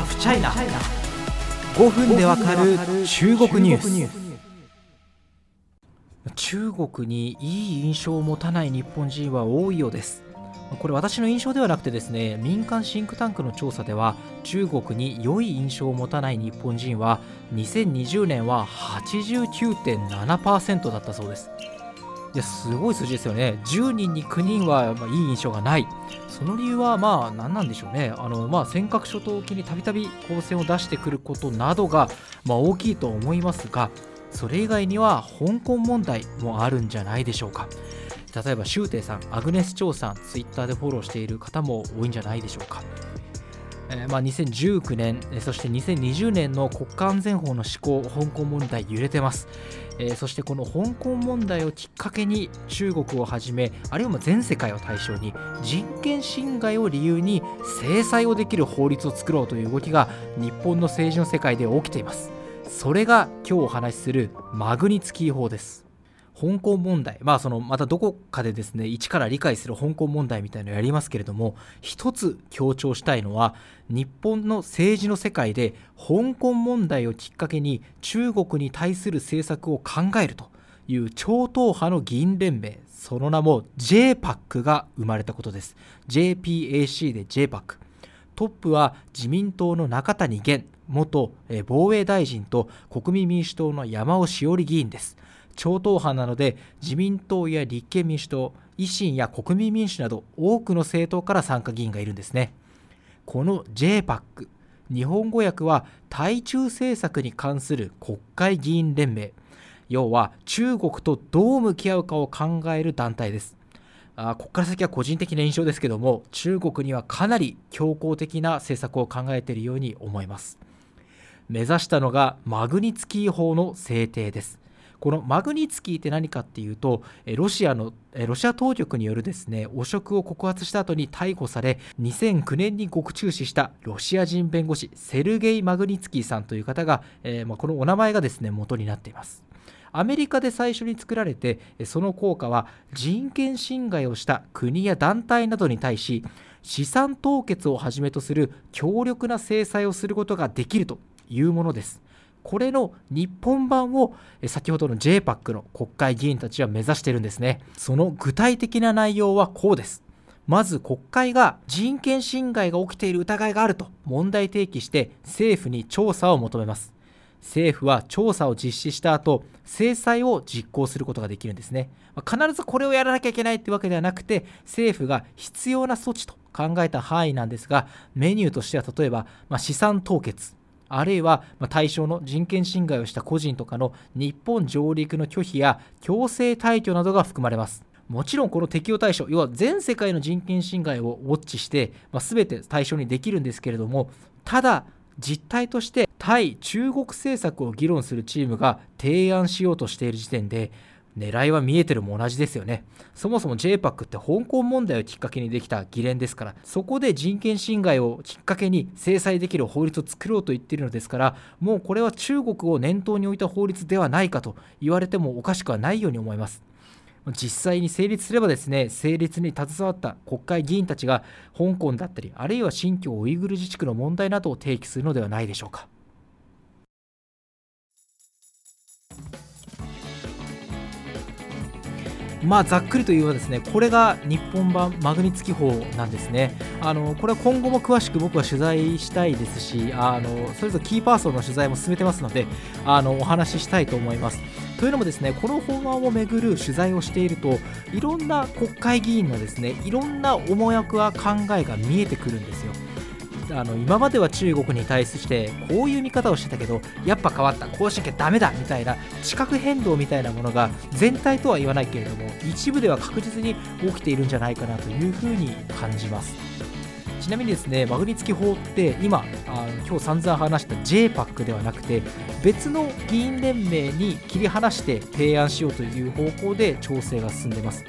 ハフチャイナ5分でわかる中国ニュース。中国にいい印象を持たない日本人は多いようです。これ私の印象ではなくてですね民間シンクタンクの調査では中国に良い印象を持たない日本人は2020年は89.7%だったそうですいやすごい数字ですよね。10人に9人は、まあ、いい印象がない。その理由はまあ何なんでしょうね。あの、まあ、尖閣諸島沖にたびたび光線を出してくることなどが、まあ、大きいと思いますがそれ以外には香港問題もあるんじゃないでしょうか。例えば周庭さんアグネス・チョウさんツイッターでフォローしている方も多いんじゃないでしょうか。えまあ、2019年、そして2020年の国家安全法の施行、香港問題揺れてます。えそしてこの香港問題をきっかけに中国をはじめあるいは全世界を対象に人権侵害を理由に制裁をできる法律を作ろうという動きが日本の政治の世界で起きていますそれが今日お話しするマグニツキー法です香港問題、まあ、そのまたどこかでですね一から理解する香港問題みたいなのをやりますけれども一つ強調したいのは日本の政治の世界で香港問題をきっかけに中国に対する政策を考えると。いう超党派の議員連盟。その名も JPAC が生まれたことです。JPAC で JPAC トップは自民党の中谷元元防衛大臣と国民民主党の山尾志織議員です。超党派なので自民党や立憲民主党維新や国民民主など多くの政党から参加議員がいるんですね。この JPAC 日本語訳は対中政策に関する国会議員連盟。要は中国とどう向き合うかを考える団体です。あここから先は個人的な印象ですけども中国にはかなり強硬的な政策を考えているように思います。目指したのがマグニツキー法の制定です。このマグニツキーって何かっていうとロシアのロシア当局によるですね汚職を告発した後に逮捕され2009年に獄中死したロシア人弁護士セルゲイ・マグニツキーさんという方が、えー、まあ、このお名前がですね元になっています。アメリカで最初に作られてその効果は人権侵害をした国や団体などに対し資産凍結をはじめとする強力な制裁をすることができるというものです。これの日本版を先ほどの JPAC の国会議員たちは目指しているんですね。その具体的な内容はこうです。まず国会が人権侵害が起きている疑いがあると問題提起して政府に調査を求めます。政府は調査を実施した後制裁を実行することができるんですね。必ずこれをやらなきゃいけないってわけではなくて政府が必要な措置と考えた範囲なんですがメニューとしては例えば、まあ、資産凍結。あるいは対象の人権侵害をした個人とかの日本上陸の拒否や強制退去などが含まれます。もちろんこの適用対象、要は全世界の人権侵害をウォッチして、まあ、全て対象にできるんですけれども、ただ、実態として対中国政策を議論するチームが提案しようとしている時点で、狙いは見えてるも同じですよね。そもそも JPAC って香港問題をきっかけにできた議連ですから、そこで人権侵害をきっかけに制裁できる法律を作ろうと言っているのですから、もうこれは中国を念頭に置いた法律ではないかと言われてもおかしくはないように思います。実際に成立すればですね成立に携わった国会議員たちが香港だったりあるいは新疆ウイグル自治区の問題などを提起するのではないでしょうか。まあ、ざっくりというとですね、これが日本版マグニツキ法なんですね。あのこれは今後も詳しく僕は取材したいですし、あのそれぞれキーパーソンの取材も進めてますので、あのお話ししたいと思います。というのもですね、この法案をめぐる取材をしていると、いろんな国会議員のですね、いろんな思惑や考えが見えてくるんですよ。あの今までは中国に対してこういう見方をしてたけどやっぱ変わったこうしなきゃダメだみたいな地殻変動みたいなものが全体とは言わないけれども一部では確実に起きているんじゃないかなというふうに感じます。ちなみにですねマグニツキ法って今あ今日散々話した JPAC ではなくて別の議員連盟に切り離して提案しようという方向で調整が進んでます。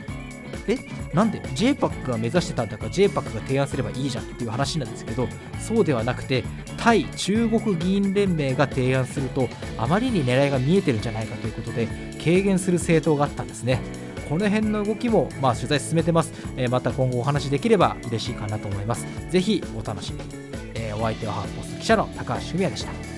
えなんで？JPAC が目指してたんだから JPAC が提案すればいいじゃんっていう話なんですけどそうではなくて対中国議員連盟が提案するとあまりに狙いが見えてるんじゃないかということで軽減する政党があったんですね。この辺の動きもまあ取材進めてます、えー、また今後お話できれば嬉しいかなと思います。ぜひお楽しみに。えーお相手はハーフポス記者の高橋文也でした。